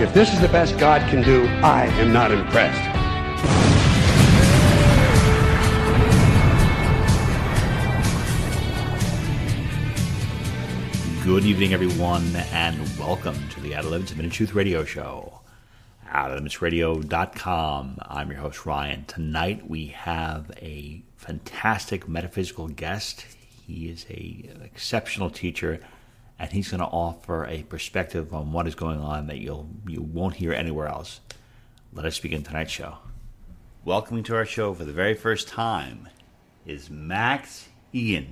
If this is the best God can do, I am not impressed. Good evening, everyone, and welcome to the Limits of Inner Truth Radio Show. OuterLimitsRadio.com. I'm your host, Ryan. Tonight we have a fantastic metaphysical guest. He is a, an exceptional teacher, and he's going to offer a perspective on what is going on that you'll you won't hear anywhere else. Let us begin tonight's show. Welcoming to our show for the very first time is Max Igan.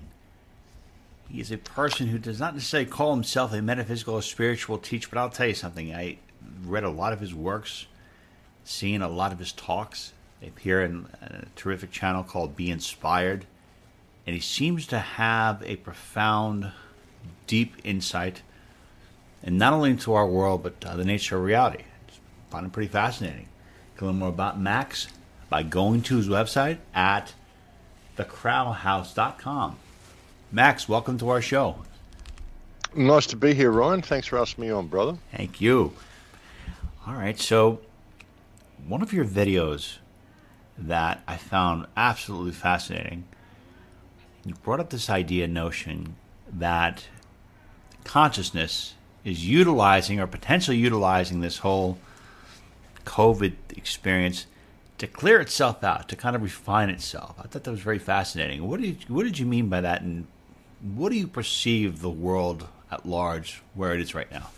He is a person who does not necessarily call himself a metaphysical or spiritual teacher, but I'll tell you something. I read a lot of his works, seen a lot of his talks. They appear in a terrific channel called Be Inspired. And he seems to have a profound, deep insight, and not only into our world, but uh, the nature of reality. I find it pretty fascinating. You can learn more about Max by going to his website at thecrowhouse.com. Max, welcome to our show. Nice to be here, Ryan. Thanks for asking me on, brother. Thank you. All right, so one of your videos that I found absolutely fascinating, you brought up this idea notion that consciousness is utilizing or potentially utilizing this whole COVID experience to clear itself out, to kind of refine itself. I thought that was very fascinating. What did you, what did you mean by that, and what do you perceive the world at large where it is right now?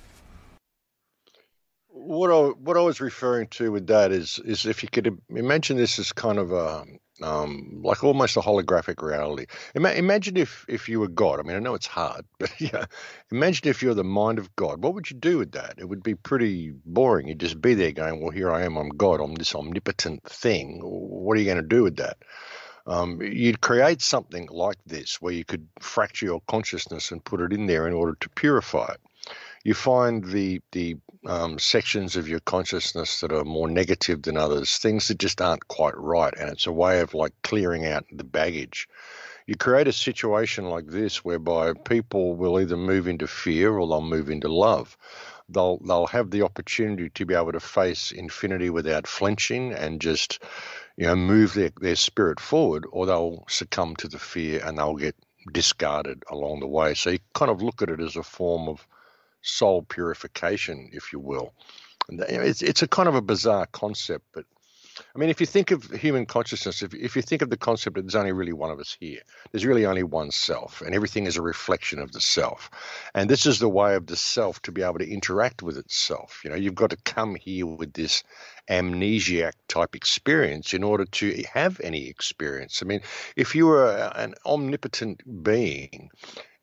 What I what I was referring to with that is is if you could imagine this as kind of a um, like almost a holographic reality. Ima- imagine if if you were God. I mean, I know it's hard, but yeah, imagine if you're the mind of God. What would you do with that? It would be pretty boring. You'd just be there going, "Well, here I am. I'm God. I'm this omnipotent thing. What are you going to do with that?" Um, you'd create something like this where you could fracture your consciousness and put it in there in order to purify it. You find the the um, sections of your consciousness that are more negative than others, things that just aren't quite right, and it's a way of like clearing out the baggage. You create a situation like this whereby people will either move into fear or they'll move into love. They'll they'll have the opportunity to be able to face infinity without flinching and just you know move their, their spirit forward, or they'll succumb to the fear and they'll get discarded along the way. So you kind of look at it as a form of soul purification, if you will. And it's it's a kind of a bizarre concept, but I mean, if you think of human consciousness, if if you think of the concept that there's only really one of us here, there's really only one self, and everything is a reflection of the self. And this is the way of the self to be able to interact with itself. You know, you've got to come here with this amnesiac type experience in order to have any experience. I mean, if you were an omnipotent being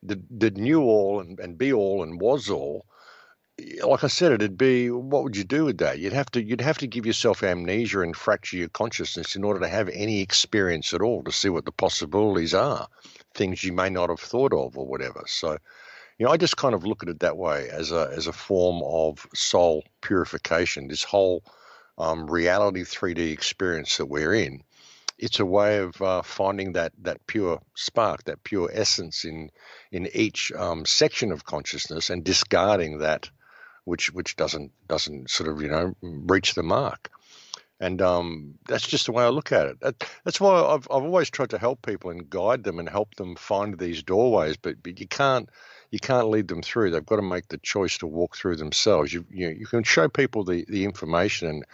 that, that knew all and, and be all and was all, like I said, it'd be what would you do with that? You'd have to you'd have to give yourself amnesia and fracture your consciousness in order to have any experience at all to see what the possibilities are, things you may not have thought of or whatever. So, you know, I just kind of look at it that way as a as a form of soul purification. This whole um, reality 3D experience that we're in, it's a way of uh, finding that that pure spark, that pure essence in in each um, section of consciousness, and discarding that which which doesn't doesn't sort of you know reach the mark. And um, that's just the way I look at it. That, that's why I've I've always tried to help people and guide them and help them find these doorways. But but you can't you can't lead them through. They've got to make the choice to walk through themselves. You you, you can show people the, the information and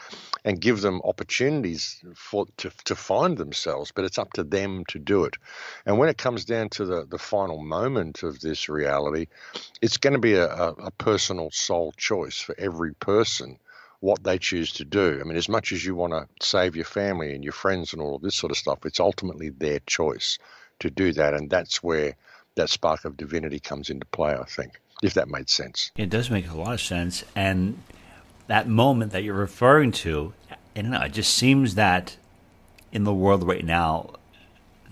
and give them opportunities for to, to find themselves, but it's up to them to do it. And when it comes down to the, the final moment of this reality, it's going to be a, a, a personal soul choice for every person what they choose to do. I mean, as much as you want to save your family and your friends and all of this sort of stuff, it's ultimately their choice to do that. And that's where that spark of divinity comes into play, I think, if that made sense. It does make a lot of sense. And that moment that you're referring to, I know, it just seems that in the world right now,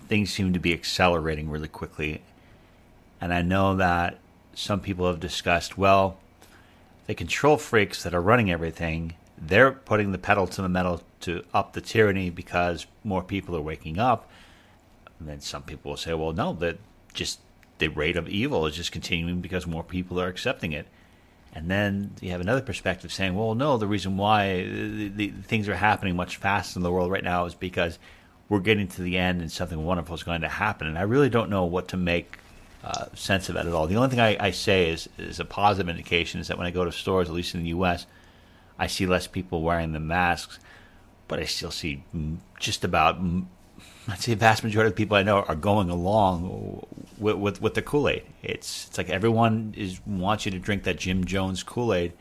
things seem to be accelerating really quickly. And I know that some people have discussed, well, the control freaks that are running everything, they're putting the pedal to the metal to up the tyranny because more people are waking up. And then some people will say, well, no, that just the rate of evil is just continuing because more people are accepting it. And then you have another perspective saying, well, no, the reason why the, the, things are happening much faster in the world right now is because we're getting to the end and something wonderful is going to happen. And I really don't know what to make uh, sense of that at all. The only thing I, I, say is, is a positive indication is that when I go to stores, at least in the U.S., I see less people wearing the masks, but I still see just about, I'd say, the vast majority of people I know are going along with with, with the Kool Aid. It's it's like everyone is wants you to drink that Jim Jones Kool Aid,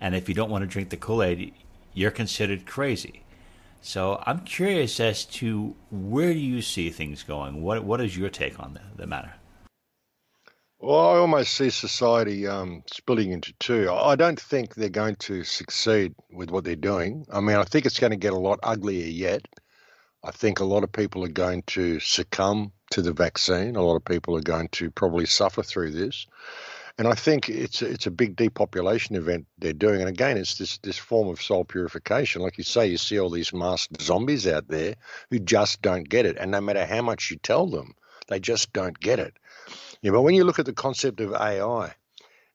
and if you don't want to drink the Kool Aid, you're considered crazy. So I'm curious as to where do you see things going? What what is your take on the, the matter? Well, I almost see society um, splitting into two. I don't think they're going to succeed with what they're doing. I mean, I think it's going to get a lot uglier yet. I think a lot of people are going to succumb to the vaccine. A lot of people are going to probably suffer through this. And I think it's it's a big depopulation event they're doing. And again, it's this this form of soul purification. Like you say, you see all these masked zombies out there who just don't get it. And no matter how much you tell them, they just don't get it. Yeah, but when you look at the concept of AI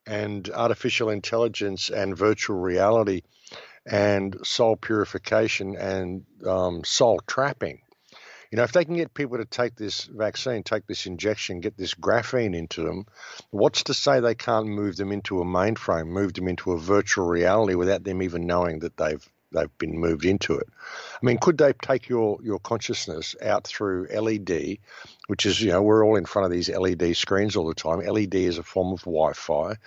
and artificial intelligence and virtual reality and soul purification and um, soul trapping, you know, if they can get people to take this vaccine, take this injection, get this graphene into them, what's to say they can't move them into a mainframe, move them into a virtual reality without them even knowing that they've they've been moved into it. I mean, could they take your your consciousness out through LED, which is you know we're all in front of these LED screens all the time. LED is a form of Wi-Fi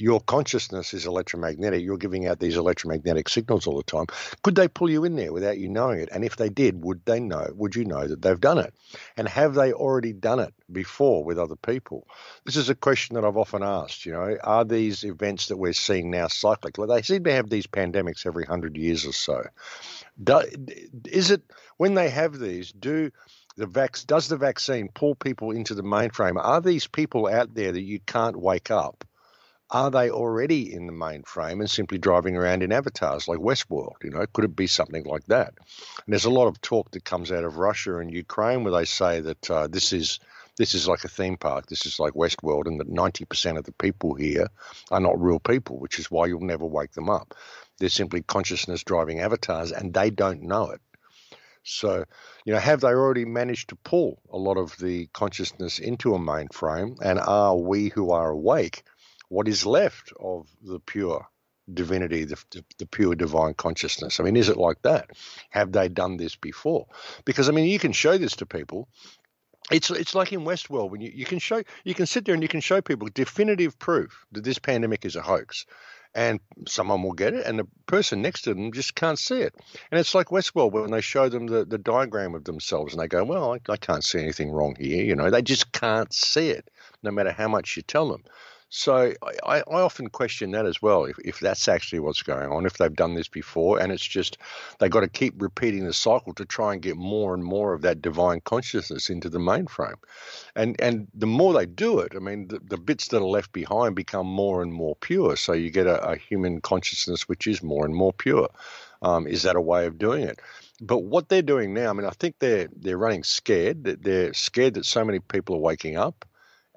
your consciousness is electromagnetic. You're giving out these electromagnetic signals all the time. Could they pull you in there without you knowing it? And if they did, would they know? Would you know that they've done it? And have they already done it before with other people? This is a question that I've often asked. You know, are these events that we're seeing now cyclic? Well, they seem to have these pandemics every hundred years or so. Do, is it when they have these? Do the vac- does the vaccine pull people into the mainframe? Are these people out there that you can't wake up? Are they already in the mainframe and simply driving around in avatars like Westworld? You know, could it be something like that? And there's a lot of talk that comes out of Russia and Ukraine where they say that uh, this is this is like a theme park. This is like Westworld, and that 90% of the people here are not real people, which is why you'll never wake them up. They're simply consciousness driving avatars, and they don't know it. So, you know, have they already managed to pull a lot of the consciousness into a mainframe? And are we who are awake what is left of the pure divinity, the, the, pure divine consciousness. I mean, is it like that? Have they done this before? Because I mean, you can show this to people. It's it's like in Westworld when you, you can show you can sit there and you can show people definitive proof that this pandemic is a hoax. And someone will get it, and the person next to them just can't see it. And it's like Westworld when they show them the, the diagram of themselves, and they go, "Well, I, I can't see anything wrong here." You know, they just can't see it, no matter how much you tell them. So I, I, often question that as well, if, if that's actually what's going on, if they've done this before, and it's just they've got to keep repeating the cycle to try and get more and more of that divine consciousness into the mainframe. And and the more they do it, I mean, the, the bits that are left behind become more and more pure. So you get a, a human consciousness which is more and more pure. Um, is that a way of doing it? But what they're doing now, I mean, I think they're they're running scared. They're scared that so many people are waking up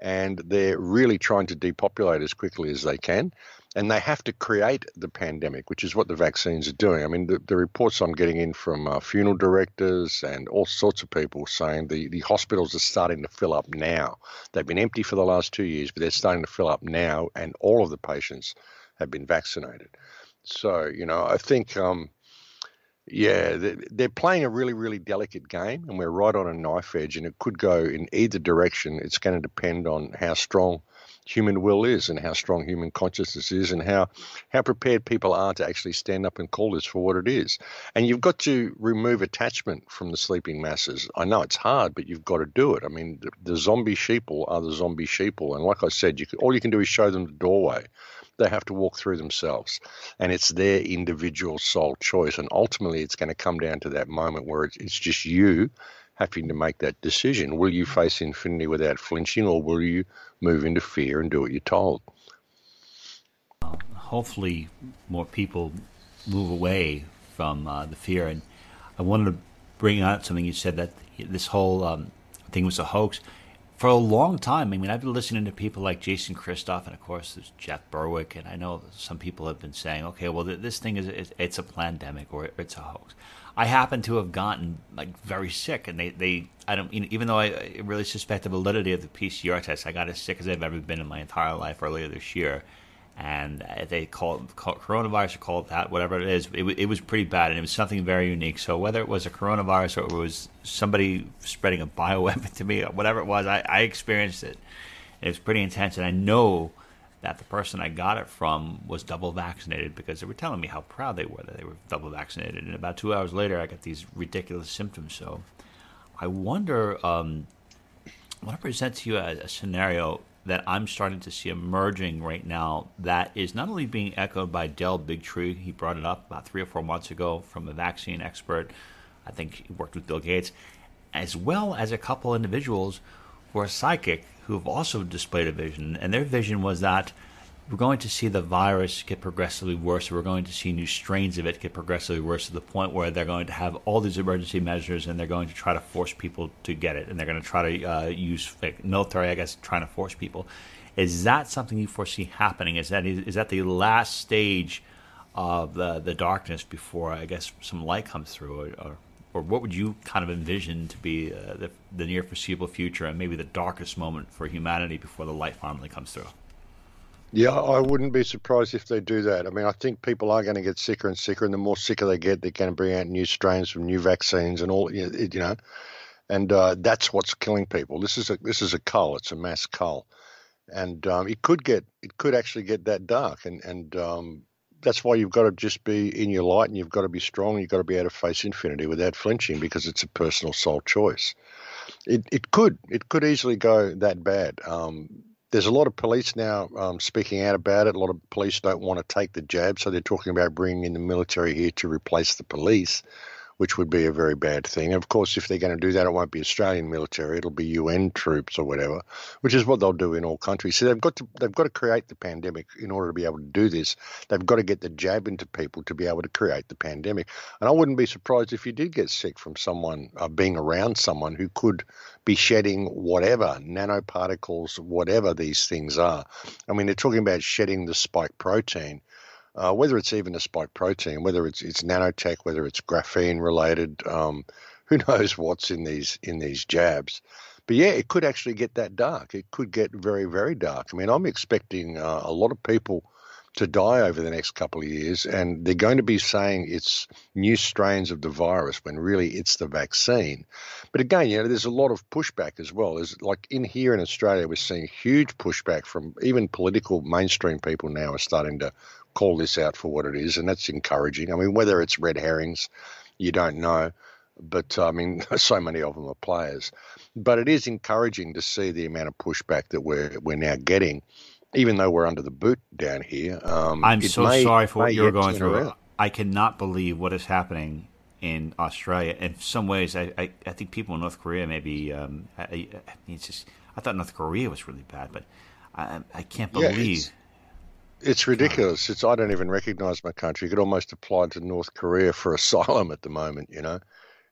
and they're really trying to depopulate as quickly as they can. And they have to create the pandemic, which is what the vaccines are doing. I mean, the, the reports I'm getting in from uh, funeral directors and all sorts of people saying the, the hospitals are starting to fill up now. They've been empty for the last two years, but they're starting to fill up now, and all of the patients have been vaccinated. So, you know, I think um, Yeah, they're playing a really, really delicate game, and we're right on a knife edge, and it could go in either direction. It's going to depend on how strong human will is and how strong human consciousness is and how how prepared people are to actually stand up and call this for what it is. And you've got to remove attachment from the sleeping masses. I know it's hard, but you've got to do it. I mean, the, the zombie sheeple are the zombie sheeple, and like I said, you can, all you can do is show them the doorway. They have to walk through themselves, and it's their individual soul choice. And ultimately, it's going to come down to that moment where it's, it's just you having to make that decision. Will you face infinity without flinching, or will you move into fear and do what you're told? hopefully, more people move away from uh, the fear. And I wanted to bring out something you said that this whole um, thing was a hoax. For a long time, I mean, I've been listening to people like Jason Christoff, and of course, there's Jeff Berwick, and I know some people have been saying, "Okay, well, this thing is it's a pandemic or it's a hoax." I happen to have gotten like very sick, and they, they I don't even though I really suspect the validity of the PCR test, I got as sick as I've ever been in my entire life earlier this year, and uh, they call it, call it coronavirus or call it that whatever it is, it, it was pretty bad, and it was something very unique. So whether it was a coronavirus or it was somebody spreading a bioweapon to me, whatever it was, I, I experienced it. It was pretty intense, and I know that the person I got it from was double vaccinated because they were telling me how proud they were that they were double vaccinated. And about two hours later, I got these ridiculous symptoms. So I wonder, um, I want to present to you a, a scenario that I'm starting to see emerging right now that is not only being echoed by Del Bigtree, he brought it up about three or four months ago from a vaccine expert. I think he worked with Bill Gates, as well as a couple individuals who are psychic who have also displayed a vision, and their vision was that we're going to see the virus get progressively worse. We're going to see new strains of it get progressively worse to the point where they're going to have all these emergency measures and they're going to try to force people to get it. And they're going to try to uh, use like, military, I guess, trying to force people. Is that something you foresee happening? Is that is that the last stage of the the darkness before I guess some light comes through, or, or or what would you kind of envision to be uh, the, the near foreseeable future and maybe the darkest moment for humanity before the light finally comes through? Yeah, I wouldn't be surprised if they do that. I mean, I think people are going to get sicker and sicker, and the more sicker they get, they're going to bring out new strains from new vaccines and all. You know, and uh, that's what's killing people. This is a this is a cull. It's a mass cull, and um, it could get it could actually get that dark. And and um, that's why you've got to just be in your light and you've got to be strong. You've got to be able to face infinity without flinching because it's a personal soul choice. It, it could it could easily go that bad. Um, there's a lot of police now um, speaking out about it. A lot of police don't want to take the jab, so they're talking about bringing in the military here to replace the police which would be a very bad thing. Of course, if they're going to do that, it won't be Australian military; it'll be UN troops or whatever, which is what they'll do in all countries. So they've got to they've got to create the pandemic in order to be able to do this. They've got to get the jab into people to be able to create the pandemic. And I wouldn't be surprised if you did get sick from someone uh, being around someone who could be shedding whatever nanoparticles, whatever these things are. I mean, they're talking about shedding the spike protein uh, whether it's even a spike protein, whether it's it's nanotech, whether it's graphene related, um, who knows what's in these in these jabs. But yeah, it could actually get that dark. It could get very very dark. I mean, I'm expecting uh, a lot of people to die over the next couple of years, and they're going to be saying it's new strains of the virus when really it's the vaccine. But again, you know, there's a lot of pushback as well. There's like in here in Australia, we're seeing huge pushback from even political mainstream people now are starting to call this out for what it is, and that's encouraging. I mean, whether it's red herrings, you don't know, but I mean, so many of them are players. But it is encouraging to see the amount of pushback that we're we're now getting, even though we're under the boot down here. Um, I'm so may, sorry for what you're going through. Around. I cannot believe what is happening in Australia. In some ways, I, I, I think people in North Korea maybe. Um, I, I, it's just I thought North Korea was really bad, but I, I can't believe. Yeah, it's ridiculous. It's I don't even recognize my country. You could almost apply to North Korea for asylum at the moment. You know,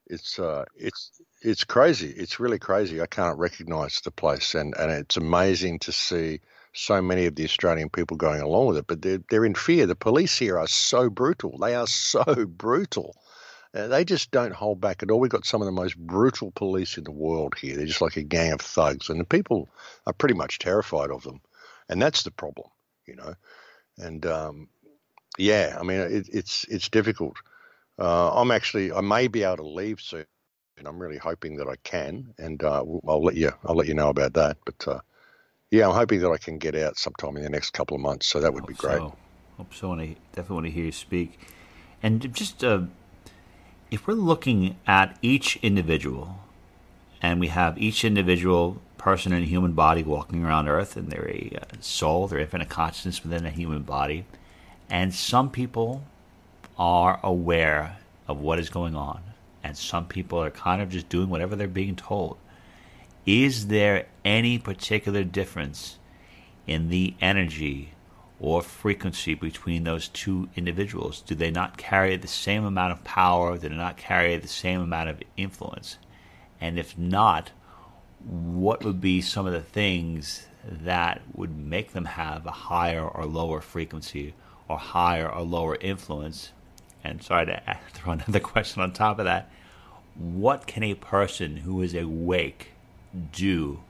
it's uh, it's it's crazy. It's really crazy. I can't recognize the place, and and it's amazing to see so many of the Australian people going along with it. But they're they're in fear. The police here are so brutal. They are so brutal. Uh, they just don't hold back at all. We've got some of the most brutal police in the world here. They're just like a gang of thugs, and the people are pretty much terrified of them. And that's the problem, you know and um, yeah, I mean it, it's it's difficult. Uh, I'm actually I may be able to leave soon, and I'm really hoping that I can, and uh, I'll let you I'll let you know about that. But uh, yeah, I'm hoping that I can get out sometime in the next couple of months, so that would be great. So. Hope so. And I definitely want to hear you speak. And just uh, if we're looking at each individual, and we have each individual person in a human body walking around Earth, and they're a uh, soul, they're infinite consciousness within a human body, and some people are aware of what is going on, and some people are kind of just doing whatever they're being told. Is there any particular difference in the energy or frequency between those two individuals? Do they not carry the same amount of power? Do they not carry the same amount of influence? And if not, what would be some of the things that would make them have a higher or lower frequency or higher or lower influence? And sorry to throw another question on top of that. What can a person who is awake do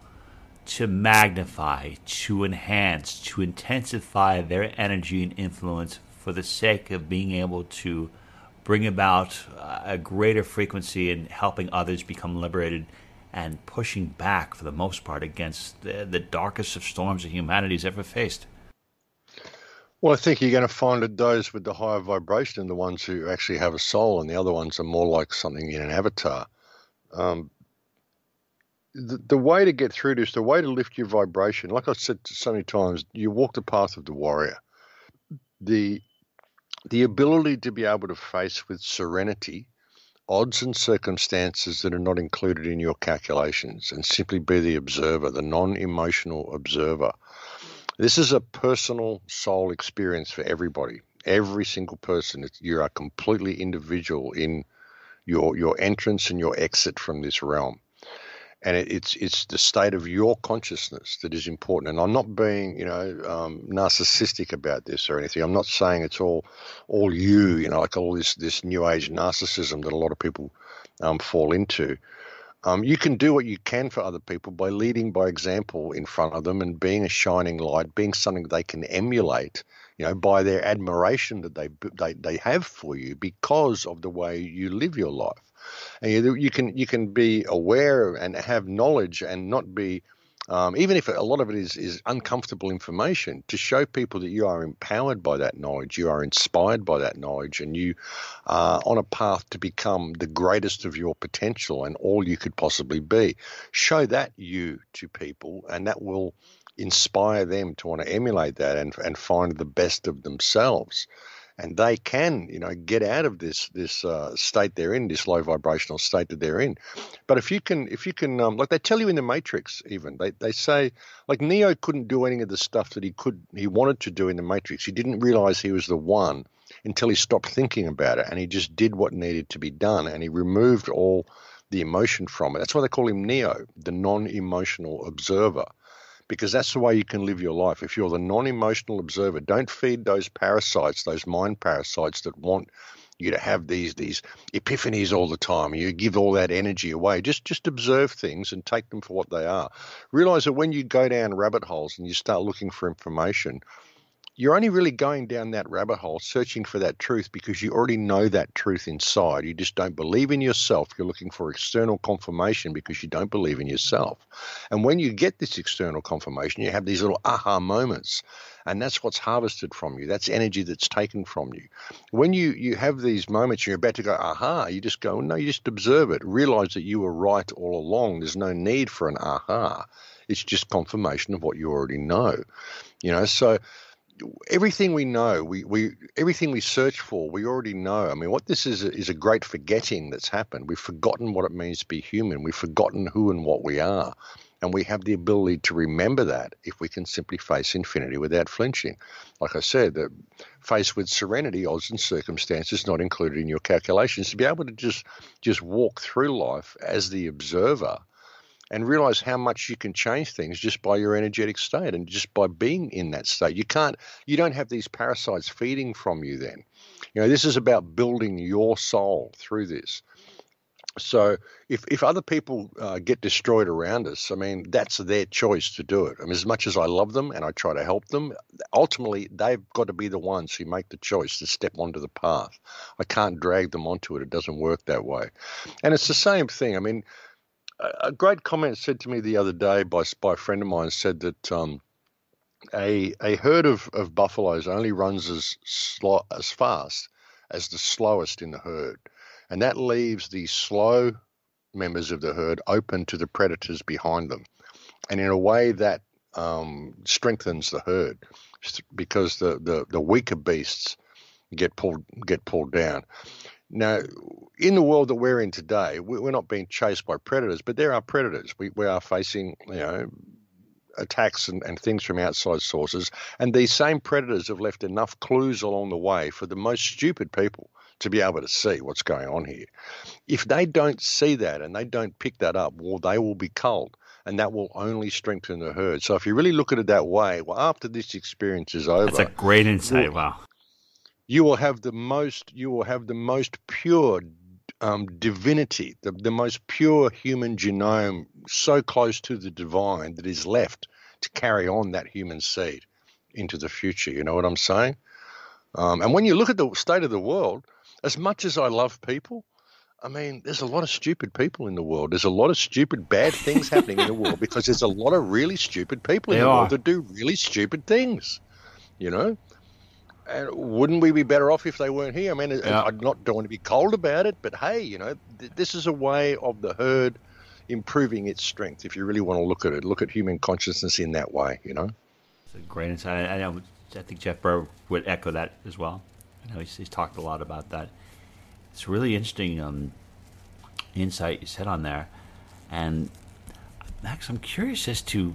to magnify, to enhance, to intensify their energy and influence for the sake of being able to bring about a greater frequency and helping others become liberated and pushing back, for the most part, against the, the darkest of storms that humanity's ever faced? Well, I think you're going to find that those with the higher vibration the ones who actually have a soul, and the other ones are more like something in an avatar. Um, the, the way to get through this, the way to lift your vibration, like I said so many times, you walk the path of the warrior. The the ability to be able to face with serenity odds and circumstances that are not included in your calculations and simply be the observer, the non emotional observer. This is a personal soul experience for everybody. Every single person. You are completely individual in your your entrance and your exit from this realm and it, it's it's the state of your consciousness that is important. And I'm not being, you know, um, narcissistic about this or anything. I'm not saying it's all all you, you know, like all this this new age narcissism that a lot of people um, fall into. Um, you can do what you can for other people by leading by example in front of them and being a shining light, being something they can emulate, you know, by their admiration that they they, they have for you because of the way you live your life and you, you can you can be aware and have knowledge and not be um, even if a lot of it is is uncomfortable information, to show people that you are empowered by that knowledge, you are inspired by that knowledge, and you are on a path to become the greatest of your potential and all you could possibly be. Show that you to people, and that will inspire them to want to emulate that and and find the best of themselves and they can, you know, get out of this this uh, state they're in, this low vibrational state that they're in. But if you can, if you can, um, like they tell you in the Matrix, even they they say like Neo couldn't do any of the stuff that he could he wanted to do in the Matrix. He didn't realize he was the one until he stopped thinking about it, and he just did what needed to be done, and he removed all the emotion from it. That's why they call him Neo, the non-emotional observer because that's the way you can live your life. If you're the non emotional observer, don't feed those parasites, those mind parasites that want you to have these these epiphanies all the time. You give all that energy away. Just just observe things and take them for what they are. Realize that when you go down rabbit holes and you start looking for information, you're only really going down that rabbit hole searching for that truth because you already know that truth inside. You just don't believe in yourself. You're looking for external confirmation because you don't believe in yourself. And when you get this external confirmation, you have these little aha moments. And that's what's harvested from you. That's energy that's taken from you. When you, you have these moments, you're about to go, aha, you just go, no, you just observe it. Realize that you were right all along. There's no need for an aha. It's just confirmation of what you already know. You know, so everything we know, we, we everything we search for, we already know. I mean, what this is is a great forgetting that's happened. We've forgotten what it means to be human. We've forgotten who and what we are. And we have the ability to remember that if we can simply face infinity without flinching. Like I said, that face with serenity, odds and circumstances not included in your calculations, to be able to just just walk through life as the observer and realize how much you can change things just by your energetic state and just by being in that state. You can't, you don't have these parasites feeding from you then. You know, this is about building your soul through this. so if if other people uh, get destroyed around us, I mean that's their choice to do it. I mean, as much as I love them and I try to help them, ultimately they've got to be the ones who make the choice to step onto the path. I can't drag them onto it. It doesn't work that way. And it's the same thing. I mean, a great comment said to me the other day by by a friend of mine said that. Um, a, a herd of, of buffaloes only runs as slow, as fast as the slowest in the herd and that leaves the slow members of the herd open to the predators behind them. And in a way, that um, strengthens the herd because the, the, the weaker beasts get pulled get pulled down. Now, in the world that we're in today, we're not being chased by predators, but there are predators. We, we are facing, you know, attacks and, and things from outside sources. And these same predators have left enough clues along the way for the most stupid people to be able to see what's going on here. If they don't see that and they don't pick that up, well, they will be culled. And that will only strengthen the herd. So if you really look at it that way, well, after this experience is over, that's a great insight. Wow, you will have the most, you will have the most pure um, divinity, the, the most pure human genome, so close to the divine that is left to carry on that human seed into the future. You know what I'm saying? Um, and when you look at the state of the world, as much as I love people, I mean, there's a lot of stupid people in the world. There's a lot of stupid, bad things happening in the world because there's a lot of really stupid people in the are. world that do really stupid things, you know? And wouldn't we be better off if they weren't here? I mean, yeah. I'm not don't want to be cold about it, but hey, you know, th- this is a way of the herd improving its strength. If you really want to look at it, look at human consciousness in that way, you know. It's a great insight. I, I, I think Jeff Burr would echo that as well. I know he's, he's talked a lot about that. It's really interesting um, insight you said on there. And Max, I'm curious as to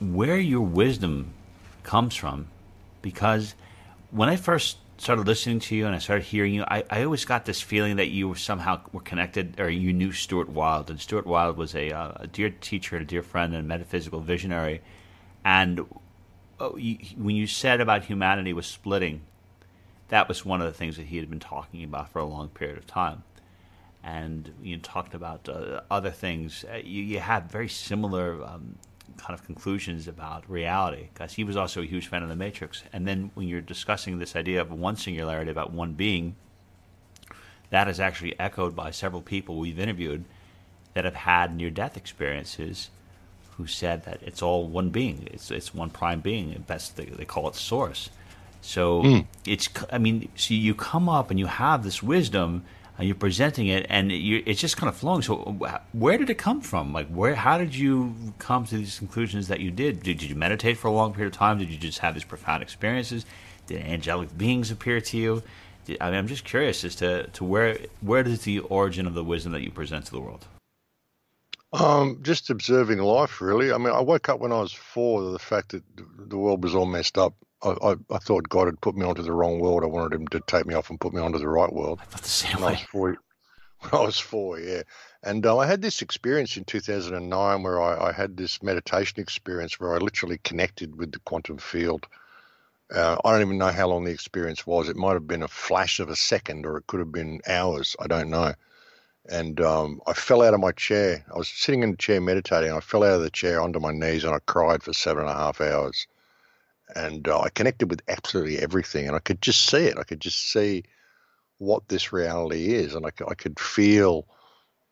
where your wisdom comes from, because when I first started listening to you and I started hearing you, I, I always got this feeling that you were somehow were connected, or you knew Stuart Wilde, and Stuart Wilde was a, uh, a dear teacher, a dear friend, and a metaphysical visionary. And oh, you, when you said about humanity was splitting, that was one of the things that he had been talking about for a long period of time. And you talked about uh, other things. Uh, you, you had very similar um, kind of conclusions about reality because he was also a huge fan of the Matrix. And then when you're discussing this idea of one singularity about one being, that is actually echoed by several people we've interviewed that have had near death experiences who said that it's all one being, it's, it's one prime being. That's they, they call it source. So mm. it's, I mean, so you come up and you have this wisdom and you're presenting it and it's just kind of flowing. So where did it come from? Like where, how did you come to these conclusions that you did? Did, did you meditate for a long period of time? Did you just have these profound experiences? Did angelic beings appear to you? Did, I mean, I'm just curious as to, to where, where does the origin of the wisdom that you present to the world? Um, just observing life, really. I mean, I woke up when I was four to the fact that the world was all messed up I, I, I, thought God had put me onto the wrong world. I wanted him to take me off and put me onto the right world. I thought the same when way. I was four, when I was four, yeah. And uh, I had this experience in 2009 where I, I, had this meditation experience where I literally connected with the quantum field. Uh, I don't even know how long the experience was. It might have been a flash of a second or it could have been hours. I don't know. And um, I fell out of my chair. I was sitting in the chair meditating. I fell out of the chair onto my knees and I cried for seven and a half hours and uh, I connected with absolutely everything, and I could just see it. I could just see what this reality is, and I, I could feel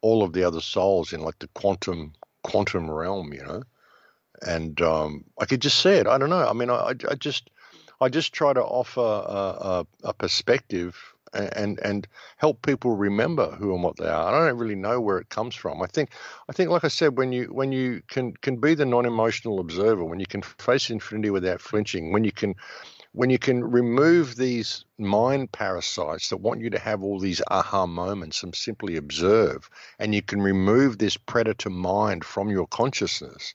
all of the other souls in like the quantum quantum realm, you know, and um, I could just see it. I don't know. I mean, I, I just I just try to offer a, a, a perspective and and help people remember who and what they are. I don't really know where it comes from. I think I think like I said, when you when you can can be the non-emotional observer, when you can face infinity without flinching, when you can when you can remove these mind parasites that want you to have all these aha moments and simply observe, and you can remove this predator mind from your consciousness,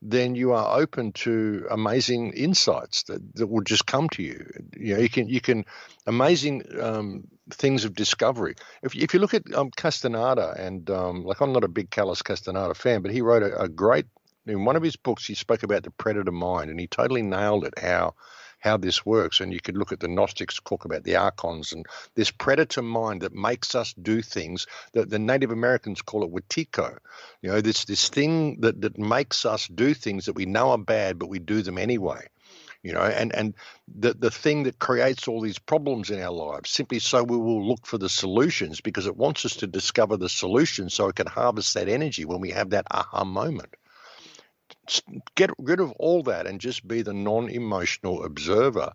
then you are open to amazing insights that, that will just come to you. You know, you can you can amazing um, things of discovery. If if you look at um, Castaneda and um, like I'm not a big Carlos Castaneda fan, but he wrote a, a great in one of his books. He spoke about the predator mind, and he totally nailed it. How how this works. And you could look at the Gnostics talk about the archons and this predator mind that makes us do things that the Native Americans call it wetiko. You know, this this thing that that makes us do things that we know are bad, but we do them anyway you know, and, and the, the thing that creates all these problems in our lives simply so we will look for the solutions because it wants us to discover the solution so it can harvest that energy when we have that aha moment. Get rid of all that and just be the non emotional observer.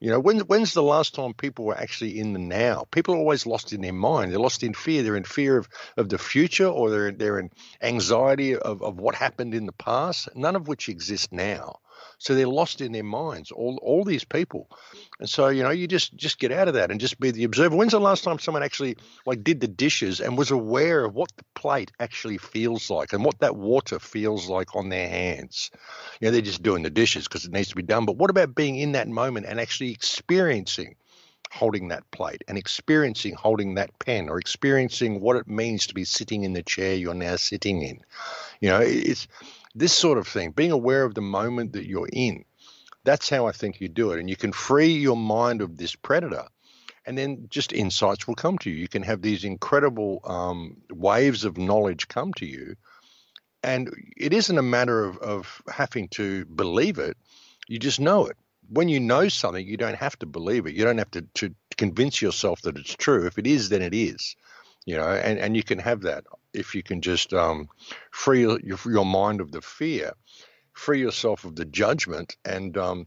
You know, when, when's the last time people were actually in the now? People are always lost in their mind. They're lost in fear. They're in fear of, of the future or they're, they're in anxiety of, of what happened in the past, none of which exists now. So they're lost in their minds, all all these people. And so, you know, you just just get out of that and just be the observer. When's the last time someone actually like did the dishes and was aware of what the plate actually feels like and what that water feels like on their hands? You know, they're just doing the dishes because it needs to be done. But what about being in that moment and actually experiencing holding that plate and experiencing holding that pen or experiencing what it means to be sitting in the chair you're now sitting in? You know, it's this sort of thing, being aware of the moment that you're in. That's how I think you do it. And you can free your mind of this predator. And then just insights will come to you. You can have these incredible um, waves of knowledge come to you. And it isn't a matter of, of having to believe it, you just know it. When you know something, you don't have to believe it. You don't have to, to convince yourself that it's true. If it is, then it is you know, and, and you can have that if you can just um, free your, your mind of the fear, free yourself of the judgment, and um,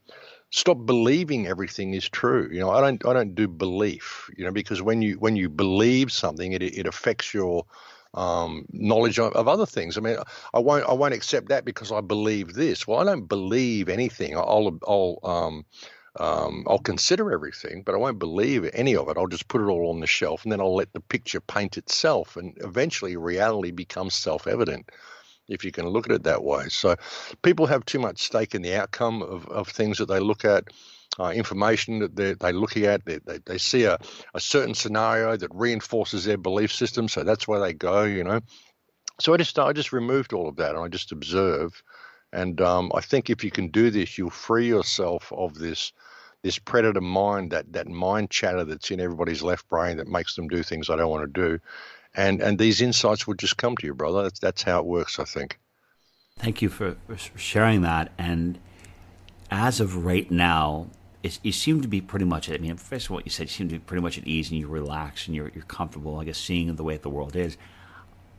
stop believing everything is true. You know, I don't I don't do belief. You know, because when you when you believe something, it it affects your um, knowledge of, of, other things. I mean, I won't I won't accept that because I believe this. Well, I don't believe anything. I'll I'll um, um, I'll consider everything, but I won't believe any of it. I'll just put it all on the shelf and then I'll let the picture paint itself. And eventually, reality becomes self evident if you can look at it that way. So, people have too much stake in the outcome of, of things that they look at. Uh, information that they're, they're looking at, they, they, they see a, a certain scenario that reinforces their belief system, so that's where they go, you know. So I just I just removed all of that and I just observe, and um, I think if you can do this, you'll free yourself of this this predator mind, that that mind chatter that's in everybody's left brain that makes them do things I don't want to do, and and these insights will just come to you, brother. That's that's how it works, I think. Thank you for, for sharing that. And as of right now, you seem to be pretty much. I mean, first of all, you said, you seem to be pretty much at ease and you're relaxed and you're you're comfortable. I guess seeing the way the world is.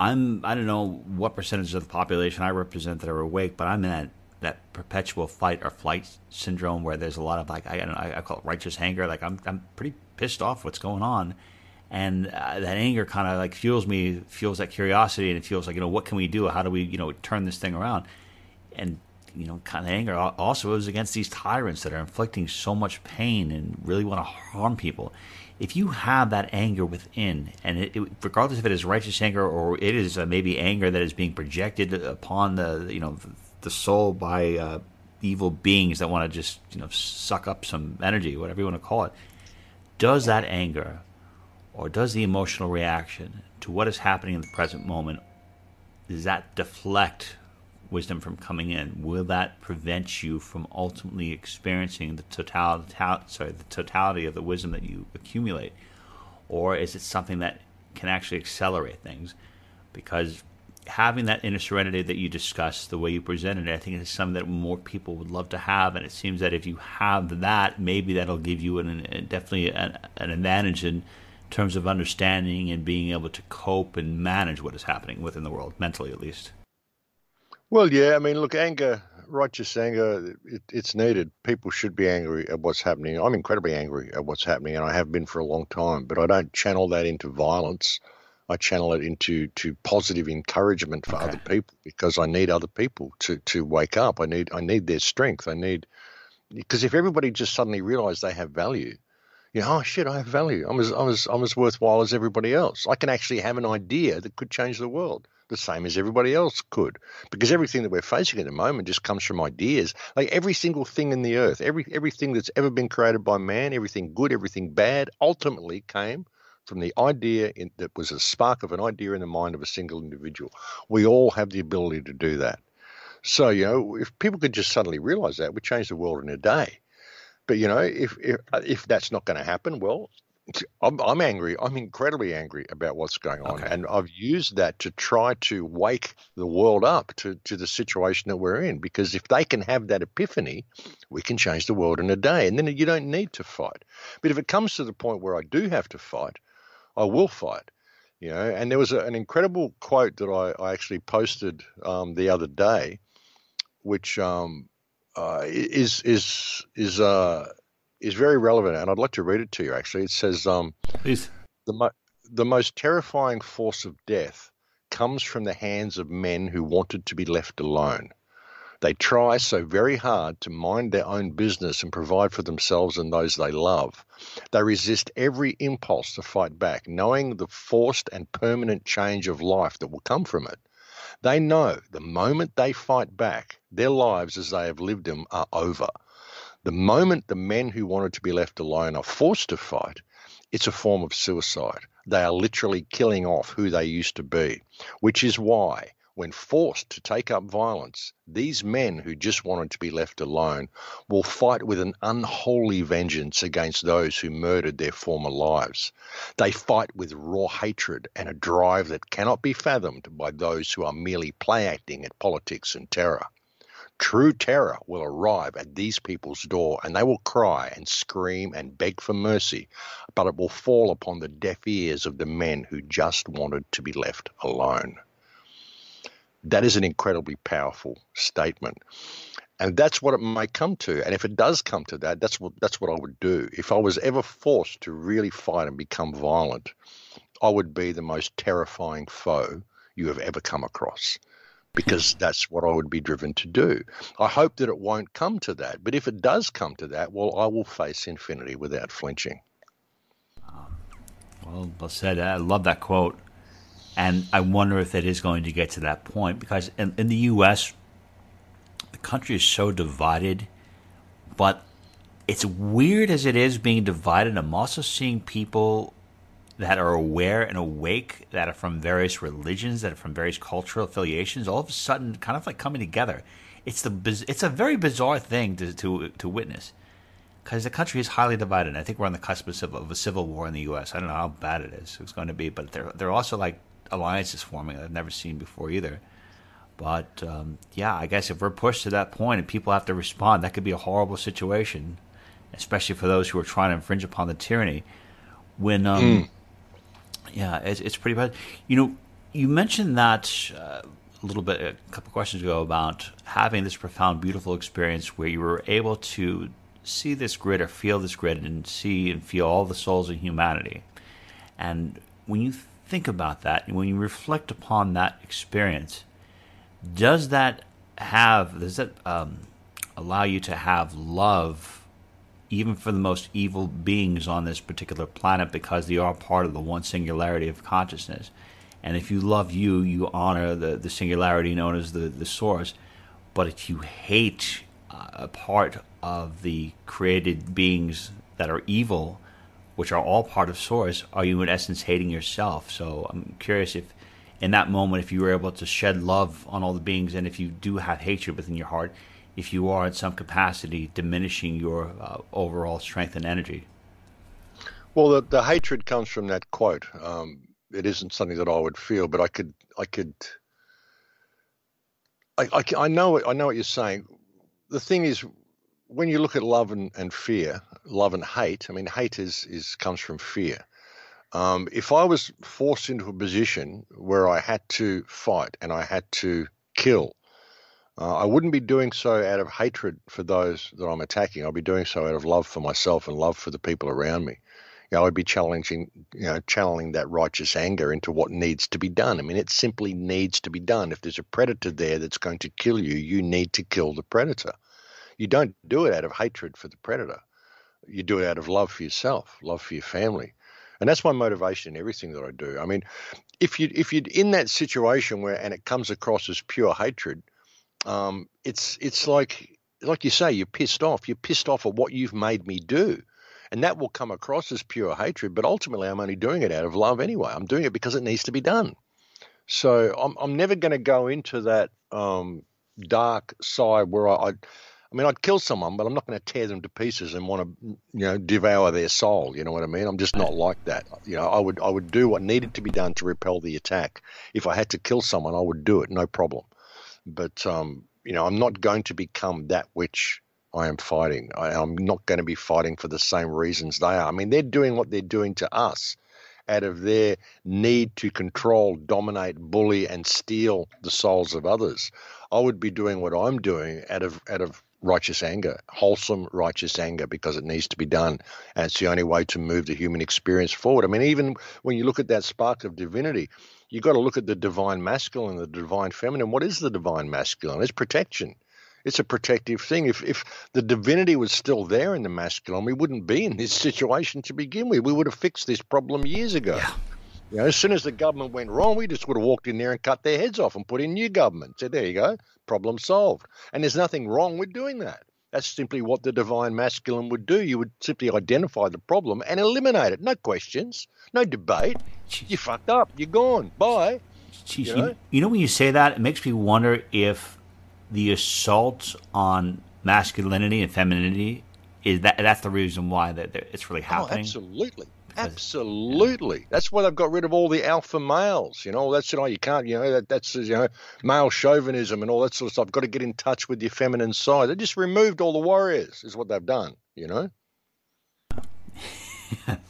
I'm I don't know what percentage of the population I represent that are awake, but I'm in that that perpetual fight or flight syndrome where there's a lot of like I know, I call it righteous anger. Like I'm I'm pretty pissed off what's going on, and uh, that anger kind of like fuels me, fuels that curiosity, and it feels like you know what can we do? How do we you know turn this thing around? And you know, kind of anger also is against these tyrants that are inflicting so much pain and really want to harm people. If you have that anger within, and it, it, regardless if it is righteous anger or it is uh, maybe anger that is being projected upon the you know the soul by uh, evil beings that want to just you know suck up some energy, whatever you want to call it. Does that anger, or does the emotional reaction to what is happening in the present moment, does that deflect wisdom from coming in? Will that prevent you from ultimately experiencing the totality, sorry, the totality of the wisdom that you accumulate, or is it something that can actually accelerate things? Because having that inner serenity that you discussed, the way you presented it, I think it's something that more people would love to have. And it seems that if you have that, maybe that'll give you an, definitely an, an, advantage in terms of understanding and being able to cope and manage what is happening within the world, mentally at least. Well, yeah. I mean, look, anger, righteous anger, it, it's needed. People should be angry at what's happening. I'm incredibly angry at what's happening, and I have been for a long time, but I don't channel that into violence. I channel it into to positive encouragement for okay. other people because I need other people to to wake up. I need I need their strength. I need because if everybody just suddenly realized they have value, you know, oh shit, I have value. I'm as I'm as I'm as worthwhile as everybody else. I can actually have an idea that could change the world the same as everybody else could. Because everything that we're facing at the moment just comes from ideas. Like every single thing in the earth, every everything that's ever been created by man, everything good, everything bad, ultimately came from the idea in, that was a spark of an idea in the mind of a single individual. We all have the ability to do that. So, you know, if people could just suddenly realize that, we'd change the world in a day. But you know, if if, if that's not going to happen, well, I'm, I'm angry. I'm incredibly angry about what's going on, Okay. and I've used that to try to wake the world up to to the situation that we're in. Because if they can have that epiphany, we can change the world in a day, and then you don't need to fight. But if it comes to the point where I do have to fight, I will fight. You know, and there was a, an incredible quote that I, I actually posted um, the other day, which um, uh, is is is uh, is very relevant, and I'd like to read it to you. Actually, it says, um, Please. "the mo- the most terrifying force of death comes from the hands of men who wanted to be left alone. They try so very hard to mind their own business and provide for themselves and those they love. They resist every impulse to fight back, knowing the forced and permanent change of life that will come from it. They know the moment they fight back, their lives as they have lived them are over. The moment the men who wanted to be left alone are forced to fight, it's a form of suicide. They are literally killing off who they used to be, which is why, when forced to take up violence, these men who just wanted to be left alone will fight with an unholy vengeance against those who murdered their former lives. They fight with raw hatred and a drive that cannot be fathomed by those who are merely play acting at politics and terror. True terror will arrive at these people's door and they will cry and scream and beg for mercy, but it will fall upon the deaf ears of the men who just wanted to be left alone. That is an incredibly powerful statement. And that's what it may come to. And if it does come to that, that's what that's what I would do. If I was ever forced to really fight and become violent, I would be the most terrifying foe you have ever come across because that's what I would be driven to do. I hope that it won't come to that, but if it does come to that, well, I will face infinity without flinching. Um, well, well said. I love that quote. And I wonder if it is going to get to that point because in, in the U.S., the country is so divided, but it's weird as it is being divided. I'm also seeing people that are aware and awake that are from various religions, that are from various cultural affiliations, all of a sudden kind of like coming together. It's the it's a very bizarre thing to to, to witness because the country is highly divided. I think we're on the cusp of, of a civil war in the U.S. I don't know how bad it is. It's going to be, but there there are also like alliances forming that I've never seen before either. But um, yeah, I guess if we're pushed to that point and people have to respond, that could be a horrible situation, especially for those who are trying to infringe upon the tyranny. When um, yeah, it's, it's pretty bad. You know, you mentioned that uh, a little bit a couple questions ago about having this profound, beautiful experience where you were able to see this grid or feel this grid and see and feel all the souls in humanity. And when you think about that, when you reflect upon that experience, does that have does that um, allow you to have love even for the most evil beings on this particular planet because they are part of the one singularity of consciousness. And if you love you you honor the, the singularity known as the, the source. But if you hate uh, a part of the created beings that are evil which are all part of source are you in essence hating yourself? So i'm curious if in that moment, if you were able to shed love on all the beings, and if you do have hatred within your heart, if you are in some capacity diminishing your uh, overall strength and energy. Well, the, the hatred comes from that quote. Um, it isn't something that I would feel, but I could, I could, I, I, I know, I know what you're saying. The thing is, when you look at love and, and fear, love and hate. I mean, hate is is comes from fear. Um, if I was forced into a position where I had to fight and I had to kill, uh, I wouldn't be doing so out of hatred for those that I'm attacking. I'd be doing so out of love for myself and love for the people around me. You know, I'd be challenging, you know, channeling that righteous anger into what needs to be done. I mean, it simply needs to be done. If there's a predator there that's going to kill you, you need to kill the predator. You don't do it out of hatred for the predator. You do it out of love for yourself, love for your family and that's my motivation in everything that I do. I mean, if you if you're in that situation where and it comes across as pure hatred, um, it's it's like like you say, you're pissed off. You're pissed off at what you've made me do, and that will come across as pure hatred. But ultimately, I'm only doing it out of love anyway. I'm doing it because it needs to be done. So I'm I'm never going to go into that um, dark side where I, I I mean, I'd kill someone, but I'm not going to tear them to pieces and want to, you know, devour their soul. You know what I mean? I'm just not like that. You know, I would I would do what needed to be done to repel the attack. If I had to kill someone, I would do it, no problem. But um, you know, I'm not going to become that which I am fighting. I, I'm not going to be fighting for the same reasons they are. I mean, they're doing what they're doing to us out of their need to control, dominate, bully, and steal the souls of others. I would be doing what I'm doing out of out of righteous anger, wholesome righteous anger, because it needs to be done. And it's the only way to move the human experience forward. I mean, even when you look at that spark of divinity, you've got to look at the divine masculine, the divine feminine. What is the divine masculine? It's protection. It's a protective thing. If if the divinity was still there in the masculine, we wouldn't be in this situation to begin with. We would have fixed this problem years ago. Yeah. You know, as soon as the government went wrong, we just would have walked in there and cut their heads off and put in new government. Said, there you go, problem solved. And there's nothing wrong with doing that. That's simply what the divine masculine would do. You would simply identify the problem and eliminate it. No questions, no debate. You fucked up. You're gone. Bye. Jeez, you, know? you know when you say that, it makes me wonder if the assault on masculinity and femininity is that that's the reason why that it's really oh, happening. Oh, absolutely. Absolutely. Yeah. That's why they've got rid of all the alpha males. You know, that's you know you can't. You know that that's you know male chauvinism and all that sort of stuff. Got to get in touch with your feminine side. They just removed all the warriors. Is what they've done. You know.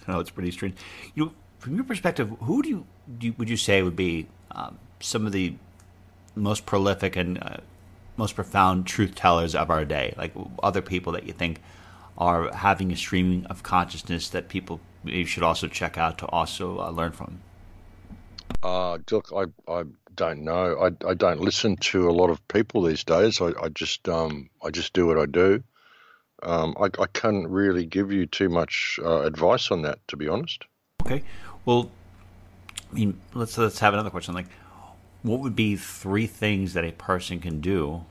no, it's pretty strange. You know, from your perspective, who do you, do you would you say would be um, some of the most prolific and uh, most profound truth tellers of our day? Like other people that you think are having a streaming of consciousness that people you should also check out to also uh, learn from? Uh, look, I, I don't know. I, I don't listen to a lot of people these days. I, I just um, I just do what I do. Um, I, I can't really give you too much uh, advice on that, to be honest. Okay. Well, I mean, let's let's have another question. Like, what would be three things that a person can do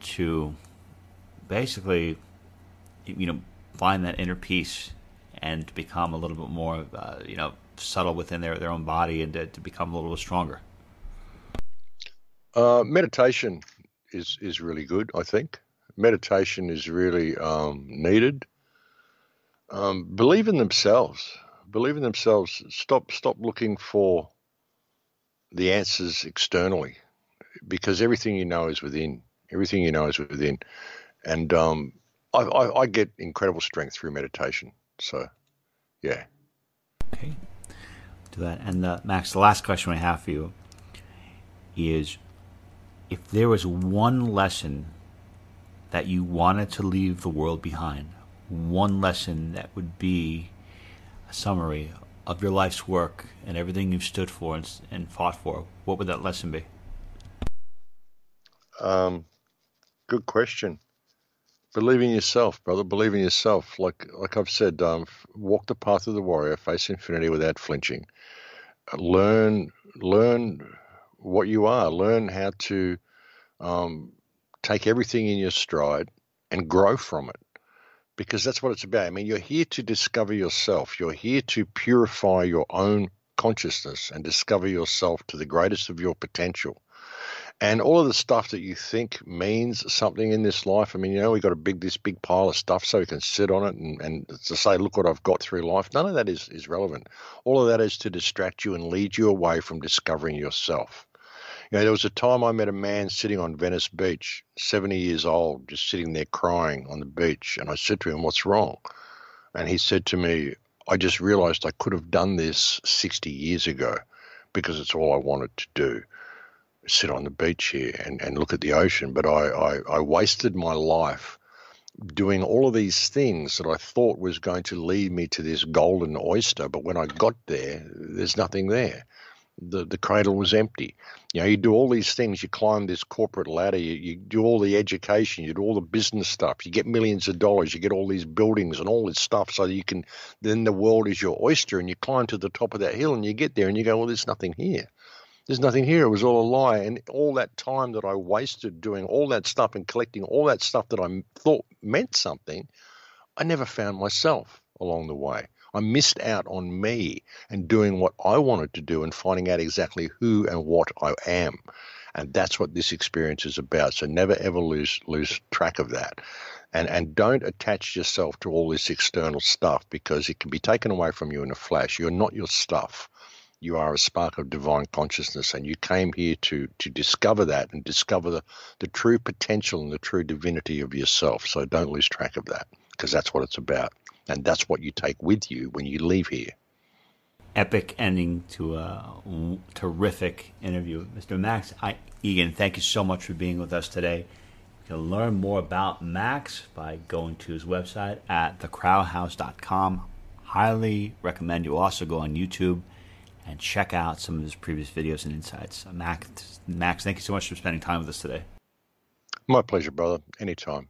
to basically, you know, find that inner peace and become a little bit more, uh, you know, subtle within their, their own body and to, to become a little bit stronger? Uh, meditation is is really good. I think meditation is really um, needed. Um, believe in themselves. Believe in themselves. Stop stop looking for the answers externally, because everything you know is within. Everything you know is within, and um, I, I, I get incredible strength through meditation. So, yeah. Okay. Do that. And uh, Max, the last question I have for you is if there was one lesson that you wanted to leave the world behind, one lesson that would be a summary of your life's work and everything you've stood for and, and fought for, what would that lesson be? Um, good question. Believe in yourself, brother. Believe in yourself. Like like I've said, um, walk the path of the warrior, face infinity without flinching. Learn learn what you are. Learn how to um, take everything in your stride and grow from it, because that's what it's about. I mean, you're here to discover yourself. You're here to purify your own consciousness and discover yourself to the greatest of your potential and all of the stuff that you think means something in this life. I mean, you know, we got a big this big pile of stuff so we can sit on it and, and to say, look what I've got through life. None of that is, is relevant. All of that is to distract you and lead you away from discovering yourself. You know, there was a time I met a man sitting on Venice Beach, 70 years old, just sitting there crying on the beach. And I said to him, What's wrong? And he said to me, I just realized I could have done this 60 years ago because it's all I wanted to do sit on the beach here and, and look at the ocean, but I, I, I wasted my life doing all of these things that I thought was going to lead me to this golden oyster. But when I got there, there's nothing there. The, the cradle was empty. You know, you do all these things, you climb this corporate ladder, you, you do all the education, you do all the business stuff, you get millions of dollars, you get all these buildings and all this stuff so you can, then the world is your oyster and you climb to the top of that hill and you get there and you go, well, there's nothing here there's nothing here. It was all a lie. And all that time that I wasted doing all that stuff and collecting all that stuff that I thought meant something, I never found myself along the way. I missed out on me and doing what I wanted to do and finding out exactly who and what I am. And that's what this experience is about. So never ever lose lose track of that. And and don't attach yourself to all this external stuff because it can be taken away from you in a flash. You're not your stuff. You are a spark of divine consciousness, and you came here to to discover that and discover the, the true potential and the true divinity of yourself. So don't lose track of that because that's what it's about. And that's what you take with you when you leave here epic ending to a terrific interview. Mr. Max I, Igan, thank you so much for being with us today. You can learn more about Max by going to his website at thecrowhouse.com. Highly recommend you also go on YouTube and check out some of his previous videos and insights. Uh, Max, Max, thank you so much for spending time with us today. My pleasure, brother. Anytime.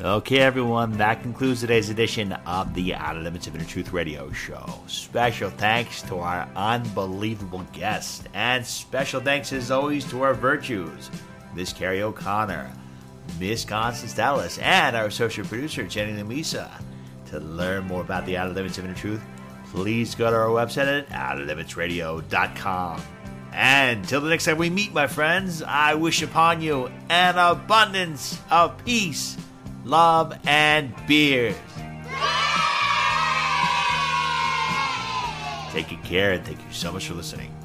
Okay, everyone, that concludes today's edition of the Outer Limits of Inner Truth Radio Show. Special thanks to our unbelievable guest, and special thanks as always to our virtues, Miss Carrie O'Connor, Miss Constance Dallas, and our associate producer, Jenny Lamisa. To learn more about the Outer Limits of Inner Truth, please go to our website at outerlimitsradio.com. And till the next time we meet, my friends, I wish upon you an abundance of peace love, and beers. Take good care and thank you so much for listening.